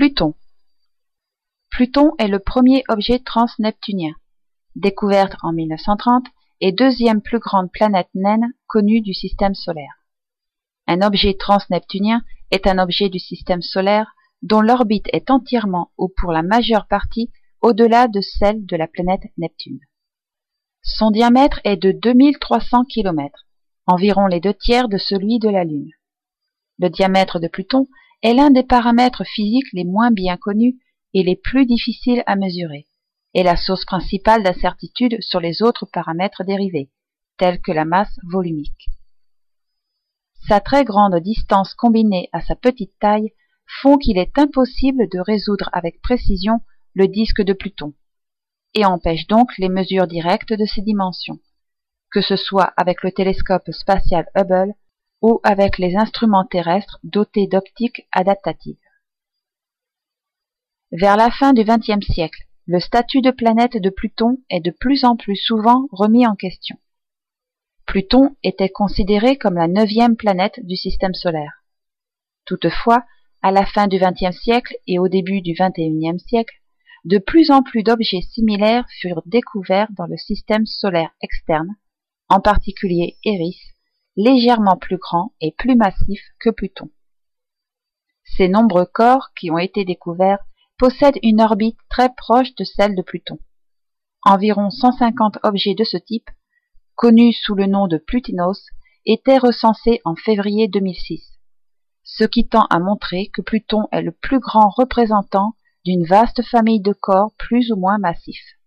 Pluton Pluton est le premier objet transneptunien, découverte en 1930 et deuxième plus grande planète naine connue du système solaire. Un objet transneptunien est un objet du système solaire dont l'orbite est entièrement ou pour la majeure partie au-delà de celle de la planète Neptune. Son diamètre est de 2300 km, environ les deux tiers de celui de la Lune. Le diamètre de Pluton est l'un des paramètres physiques les moins bien connus et les plus difficiles à mesurer, et la source principale d'incertitude sur les autres paramètres dérivés, tels que la masse volumique. Sa très grande distance combinée à sa petite taille font qu'il est impossible de résoudre avec précision le disque de Pluton, et empêche donc les mesures directes de ses dimensions, que ce soit avec le télescope spatial Hubble ou avec les instruments terrestres dotés d'optiques adaptatives. Vers la fin du XXe siècle, le statut de planète de Pluton est de plus en plus souvent remis en question. Pluton était considéré comme la neuvième planète du système solaire. Toutefois, à la fin du XXe siècle et au début du XXIe siècle, de plus en plus d'objets similaires furent découverts dans le système solaire externe, en particulier Eris, légèrement plus grand et plus massif que Pluton. Ces nombreux corps qui ont été découverts possèdent une orbite très proche de celle de Pluton. Environ 150 objets de ce type, connus sous le nom de Plutinos, étaient recensés en février 2006, ce qui tend à montrer que Pluton est le plus grand représentant d'une vaste famille de corps plus ou moins massifs.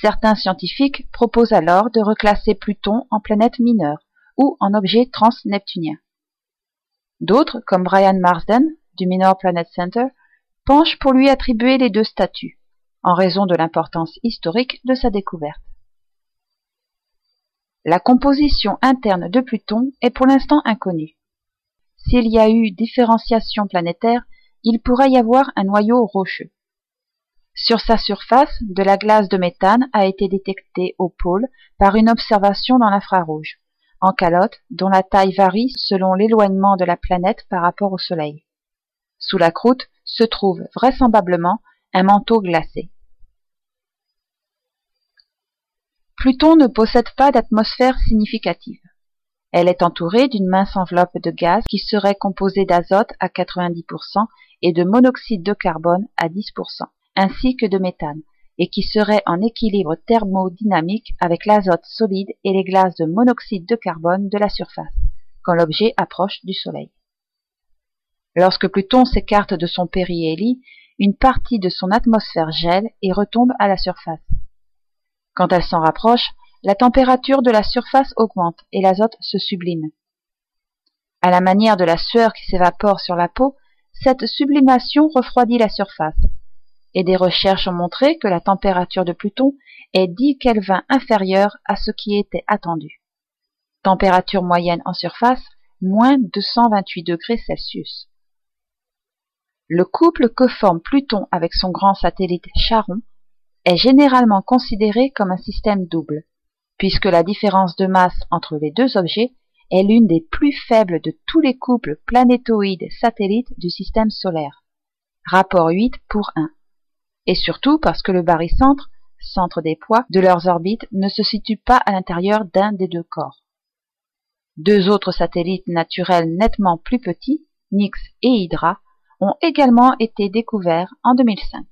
Certains scientifiques proposent alors de reclasser Pluton en planète mineure ou en objet transneptunien. D'autres, comme Brian Marsden du Minor Planet Center, penchent pour lui attribuer les deux statuts, en raison de l'importance historique de sa découverte. La composition interne de Pluton est pour l'instant inconnue. S'il y a eu différenciation planétaire, il pourrait y avoir un noyau rocheux. Sur sa surface, de la glace de méthane a été détectée au pôle par une observation dans l'infrarouge, en calotte dont la taille varie selon l'éloignement de la planète par rapport au Soleil. Sous la croûte se trouve vraisemblablement un manteau glacé. Pluton ne possède pas d'atmosphère significative. Elle est entourée d'une mince enveloppe de gaz qui serait composée d'azote à 90% et de monoxyde de carbone à 10%, ainsi que de méthane, et qui serait en équilibre thermodynamique avec l'azote solide et les glaces de monoxyde de carbone de la surface, quand l'objet approche du Soleil. Lorsque Pluton s'écarte de son périhélie, une partie de son atmosphère gèle et retombe à la surface. Quand elle s'en rapproche, la température de la surface augmente et l'azote se sublime. À la manière de la sueur qui s'évapore sur la peau, cette sublimation refroidit la surface, et des recherches ont montré que la température de Pluton est 10 Kelvin inférieure à ce qui était attendu. Température moyenne en surface, moins 228 degrés Celsius. Le couple que forme Pluton avec son grand satellite Charon est généralement considéré comme un système double puisque la différence de masse entre les deux objets est l'une des plus faibles de tous les couples planétoïdes satellites du système solaire. Rapport 8 pour 1. Et surtout parce que le barycentre, centre des poids de leurs orbites, ne se situe pas à l'intérieur d'un des deux corps. Deux autres satellites naturels nettement plus petits, Nix et Hydra, ont également été découverts en 2005.